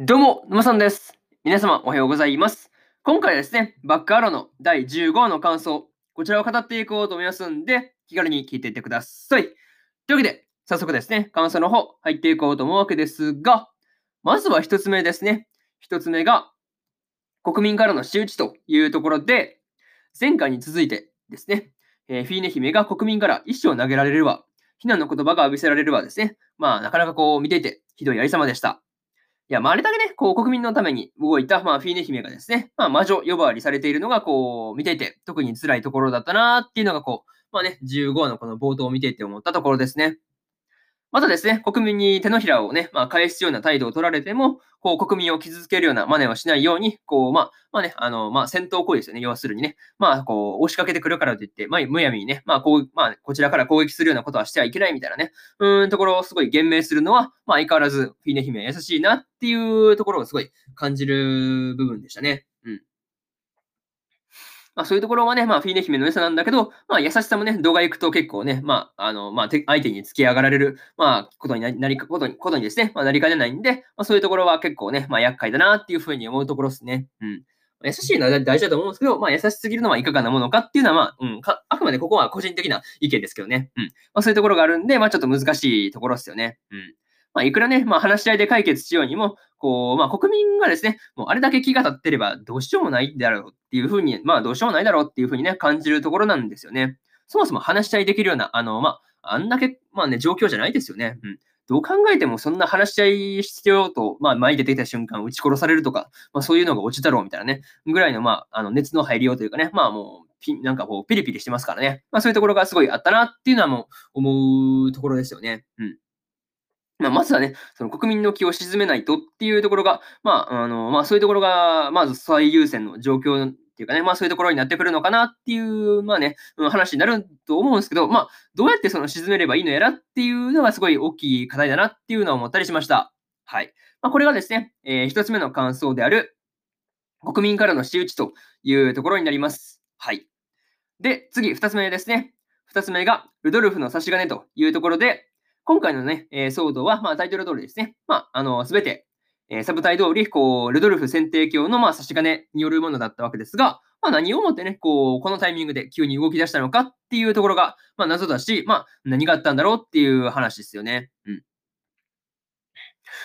どうも、沼さんです。皆様、おはようございます。今回はですね、バックアローの第15話の感想、こちらを語っていこうと思いますんで、気軽に聞いていってください。というわけで、早速ですね、感想の方、入っていこうと思うわけですが、まずは一つ目ですね。一つ目が、国民からの仕打ちというところで、前回に続いてですね、えーフィーネ姫が国民から石を投げられるわ、非難の言葉が浴びせられるわですね。まあ、なかなかこう見ていて、ひどいありさまでした。いや、まあ、あれだけね、こう、国民のために動いた、まあ、フィーネ姫がですね、まあ、魔女呼ばわりされているのが、こう、見ていて、特に辛いところだったなっていうのが、こう、まあね、15話のこの冒頭を見ていて思ったところですね。またですね、国民に手のひらをね、まあ、返すような態度を取られても、こう、国民を傷つけるような真似をしないように、こう、まあ、まあね、あの、まあ、戦闘行為ですよね、要するにね。まあ、こう、押しかけてくるからといって、まあ、むやみにね、まあ、こう、まあ、こちらから攻撃するようなことはしてはいけないみたいなね、うん、ところをすごい言明するのは、まあ、相変わらず、フィーネ姫は優しいなっていうところをすごい感じる部分でしたね。まあ、そういうところはね、まあ、フィーネ姫の良さなんだけど、まあ、優しさもね、動画行くと結構ね、まあ、あの、まあ、相手に付き上がられる、まあ、ことになり、ことに、ことにですね、まあ、なりかねないんで、まあ、そういうところは結構ね、まあ、厄介だなっていうふうに思うところですね。うん。優しいのは大事だと思うんですけど、まあ、優しすぎるのはいかがなものかっていうのは、まあ、うん、あくまでここは個人的な意見ですけどね。うん。まあ、そういうところがあるんで、まあ、ちょっと難しいところですよね。うん。まあ、いくらね、まあ、話し合いで解決しようにも、こう、まあ、国民がですね、もうあれだけ気が立ってればどうしようもないだろうっていうふうに、まあ、どうしようもないだろうっていうふうにね、感じるところなんですよね。そもそも話し合いできるような、あの、まあ、あんだけ、まあね、状況じゃないですよね。うん。どう考えてもそんな話し合い必要と、まあ、前に出てきた瞬間、撃ち殺されるとか、まあ、そういうのが落ちだろうみたいなね、ぐらいの、まあ、あの熱の入りようというかね、まあもう、ピなんかこう、ピリピリしてますからね。まあ、そういうところがすごいあったなっていうのはもう、思うところですよね。うん。まあ、まずはね、その国民の気を鎮めないとっていうところが、まあ、あの、まあ、そういうところが、まず最優先の状況っていうかね、まあ、そういうところになってくるのかなっていう、まあね、話になると思うんですけど、まあ、どうやってその鎮めればいいのやらっていうのがすごい大きい課題だなっていうのを思ったりしました。はい。まあ、これがですね、えー一つ目の感想である、国民からの仕打ちというところになります。はい。で、次、二つ目ですね。二つ目が、ルドルフの差し金というところで、今回のね、えー騒動は、まあ、タイトル通りですね。まあ、あの、すべて、えーサブタイ通り、こう、ルドルフ選定教の、まあ、差し金によるものだったわけですが、まあ、何をもってね、こう、このタイミングで急に動き出したのかっていうところが、まあ、謎だし、まあ、何があったんだろうっていう話ですよね。うん。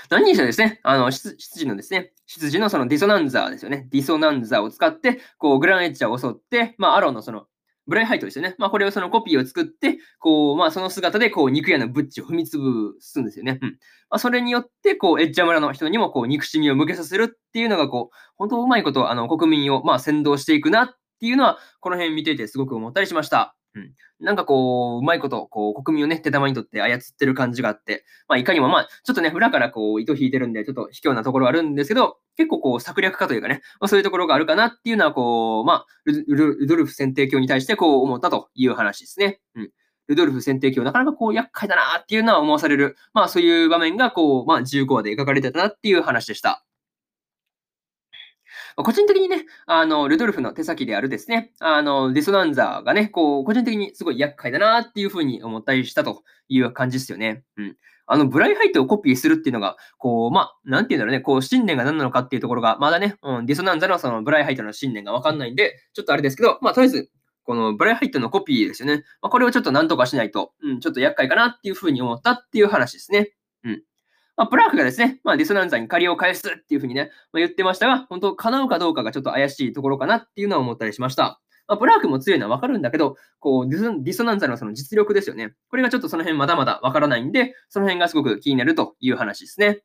何にしてですね、あの、執事のですね、執事のそのディソナンザーですよね。ディソナンザーを使って、こう、グランエッジャーを襲って、まあ、アロンのその、ブライハイトですよね。まあ、これをそのコピーを作って、こう、まあ、その姿で、こう、肉屋のブッチを踏みつぶすんですよね。うん。まあ、それによって、こう、エッジャ村の人にも、こう、憎しみを向けさせるっていうのが、こう、本当うまいこと、あの、国民を、まあ、先導していくなっていうのは、この辺見ててすごく思ったりしました。うん。なんかこう、うまいこと、こう、国民をね、手玉にとって操ってる感じがあって、まあ、いかにも、まあ、ちょっとね、裏からこう、糸引いてるんで、ちょっと卑怯なところはあるんですけど、結構こう、策略家というかね、まあ、そういうところがあるかなっていうのは、こう、まあ、ルルドルフ選定卿に対してこう思ったという話ですね。うん。ルドルフ選定卿、なかなかこう、厄介だなっていうのは思わされる、まあ、そういう場面が、こう、まあ、15話で描かれてたなっていう話でした。個人的にね、あの、ルドルフの手先であるですね、あの、ディソナンザがね、こう、個人的にすごい厄介だなっていうふうに思ったりしたという感じですよね。うん。あの、ブライハイトをコピーするっていうのが、こう、まあ、なんていうんだろうね、こう、信念が何なのかっていうところが、まだね、うん、ディソナンザのそのブライハイトの信念がわかんないんで、ちょっとあれですけど、まあ、とりあえず、このブライハイトのコピーですよね。まあ、これをちょっとなんとかしないと、うん、ちょっと厄介かなっていうふうに思ったっていう話ですね。うん。まあ、プラークがですね、まあ、ディソナンザに借りを返すっていうふうにね、まあ、言ってましたが、本当、叶うかどうかがちょっと怪しいところかなっていうのは思ったりしました。まあ、プラークも強いのはわかるんだけど、こうディソ、ナンザのその実力ですよね。これがちょっとその辺まだまだわからないんで、その辺がすごく気になるという話ですね。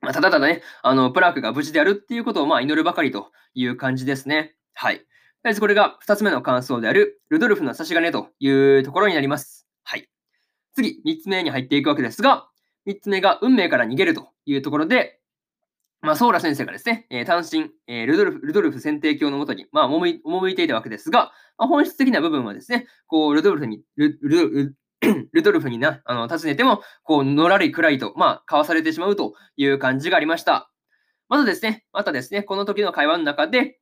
まあ、ただただね、あの、プラークが無事であるっていうことをまあ祈るばかりという感じですね。はい。とりあえずこれが2つ目の感想である、ルドルフの差し金というところになります。はい。次、3つ目に入っていくわけですが、3つ目が運命から逃げるというところで、まあ、ソーラ先生がですね、えー単身、えールドルフ、ルドルフ選定教のもとに、まあ、赴いていたわけですが、まあ、本質的な部分はですね、こう、ルドルフに、ルル ルドルフにな、あの、尋ねても、こう、のらりくらいと、まあ、かわされてしまうという感じがありました。まずですね、またですね、この時の会話の中で、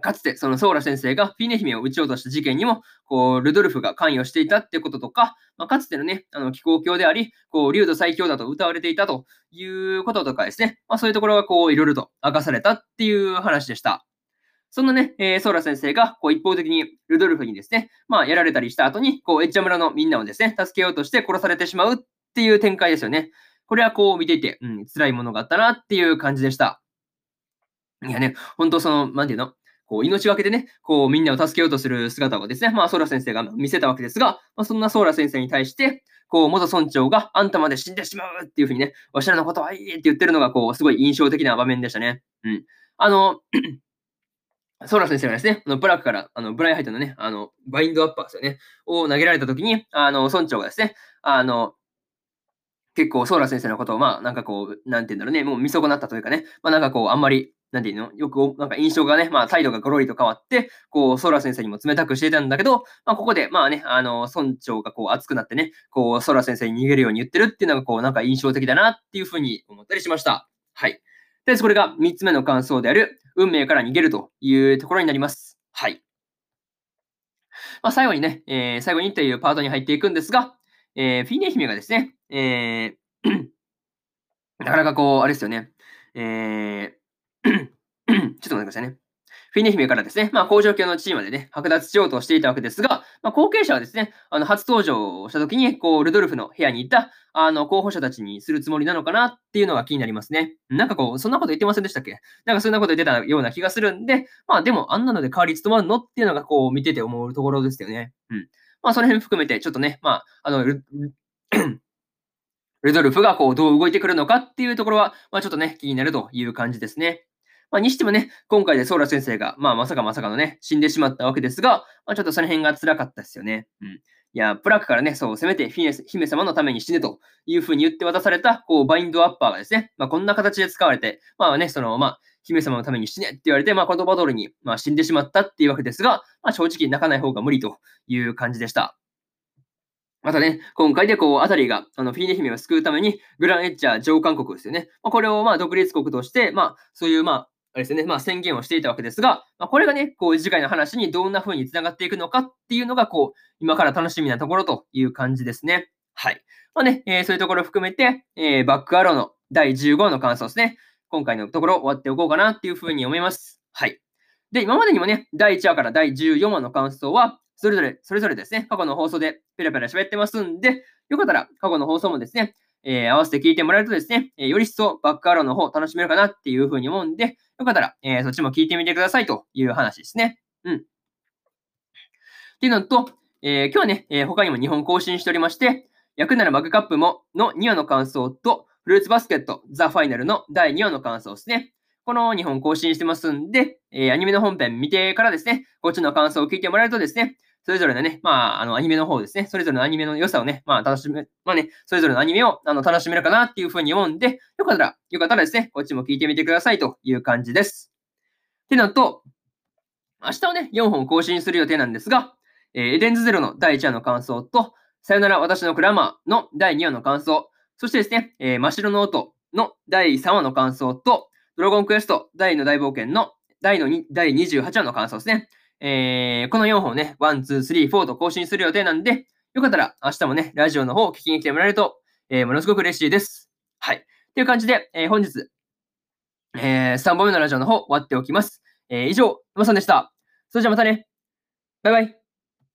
かつてそのソーラ先生がフィーネ姫を撃ち落とした事件にも、こう、ルドルフが関与していたってこととか、まあ、かつてのね、あの、気候教であり、こう、竜土最強だと歌われていたということとかですね、まあ、そういうところがこう、いろいろと明かされたっていう話でした。そんなね、えー、ソーラ先生がこう一方的にルドルフにですね、まあ、やられたりした後に、こう、エッチャ村のみんなをですね、助けようとして殺されてしまうっていう展開ですよね。これはこう見ていて、うん、辛いものがあったなっていう感じでした。いやね、本当その、なんていうのこう、命がけでね、こう、みんなを助けようとする姿をですね、まあ、ソーラ先生が見せたわけですが、まあ、そんなソーラ先生に対して、こう、元村長があんたまで死んでしまうっていうふうにね、わしらのことはいいって言ってるのが、こう、すごい印象的な場面でしたね。うん。あの、ソーラ先生がですね、あのブラックから、あの、ブライハイトのね、あの、バインドアッパーですよね、を投げられたときに、あの、村長がですね、あの、結構、ソーラ先生のことを、まあ、なんかこう、なんて言うんだろうね、もう見損なったというかね、まあ、なんかこう、あんまり、なんていうの？よく、なんか印象がね、まあ、態度がゴロリと変わって、こう、ソーラ先生にも冷たくしていたんだけど、まあ、ここで、まあね、あの、村長がこう、熱くなってね、こう、ソーラ先生に逃げるように言ってるっていうのが、こう、なんか印象的だなっていうふうに思ったりしました。はい。で、これが3つ目の感想である、運命から逃げるというところになります。はい。まあ、最後にね、えー、最後にというパートに入っていくんですが、えー、フィーネ姫がですね、えー、なかなかこう、あれですよね、えー、ちょっと待ってくださいね。フィネ姫からですね、まあ、工場系のチームでね、剥奪しようとしていたわけですが、まあ、後継者はですね、あの、初登場した時に、こう、ルドルフの部屋にいた、あの、候補者たちにするつもりなのかなっていうのが気になりますね。なんかこう、そんなこと言ってませんでしたっけ？なんかそんなこと言ってたような気がするんで、まあ、でも、あんなので代わり務まるのっていうのが、こう、見てて思うところですよね。うん。まあ、その辺含めて、ちょっとね、まあ、あの、ルドルフがこうどう動いてくるのかっていうところは、まあ、ちょっとね、気になるという感じですね。まあ、にしてもね、今回でソーラ先生が、まあ、まさかまさかのね、死んでしまったわけですが、まあ、ちょっとその辺が辛かったですよね。うん。いや、プラックからね、そう、せめてフィネス姫様のために死ねというふうに言って渡された、こう、バインドアッパーがですね、まあ、こんな形で使われて、まあね、その、まあ、姫様のために死ねって言われて、まあ、言葉通りに、まあ、死んでしまったっていうわけですが、まあ、正直泣かない方が無理という感じでした。またね、今回でこう、あたりが、あの、フィーネ姫を救うために、グランエッチャー上韓国ですよね。まあ、これをまあ独立国として、まあ、そういう、まあ、ですね、まあ、宣言をしていたわけですが、まあ、これがね、こう、次回の話にどんな風につながっていくのかっていうのが、こう、今から楽しみなところという感じですね。はい。まあね、えー、そういうところを含めて、えー、バックアローの第15話の感想ですね。今回のところ終わっておこうかなっていう風に思います。はい。で、今までにもね、第1話から第14話の感想は、それぞれ、それぞれですね、過去の放送でペラペラ喋ってますんで、よかったら過去の放送もですね、えー、合わせて聞いてもらえるとですね、えー、より一層バックアローの方楽しめるかなっていうふうに思うんで、よかったら、えー、そっちも聞いてみてくださいという話ですね。うん。っていうのと、え今日はね、え他にも2本更新しておりまして、役ならマグカップもの2話の感想と、フルーツバスケットザ・ファイナルの第2話の感想ですね。この2本更新してますんで、えアニメの本編見てからですね、こっちの感想を聞いてもらえるとですね、それぞれのね、まあ、あの、アニメの方ですね、それぞれのアニメの良さをね、まあ、楽しめ、まあね、それぞれのアニメをあの楽しめるかなっていうふうに思うんで、よかったら、よかったらですね、こっちも聞いてみてくださいという感じです。ってなと、明日はね、4本更新する予定なんですが、えー、エデンズゼロの第1話の感想と、さよなら私のクラマーの第2話の感想、そしてですね、えー、真っ白の音の第3話の感想と、ドラゴンクエスト第の大冒険の第の第28話の感想ですね。えー、この4本ね、1、2、3、4と更新する予定なんで、よかったら明日もね、ラジオの方を聞きに来てもらえると、えー、ものすごく嬉しいです。はい。という感じで、えー、本日、えー、3本目のラジオの方終わっておきます。えー、以上、まさんでした。それじゃあまたね。バイバイ。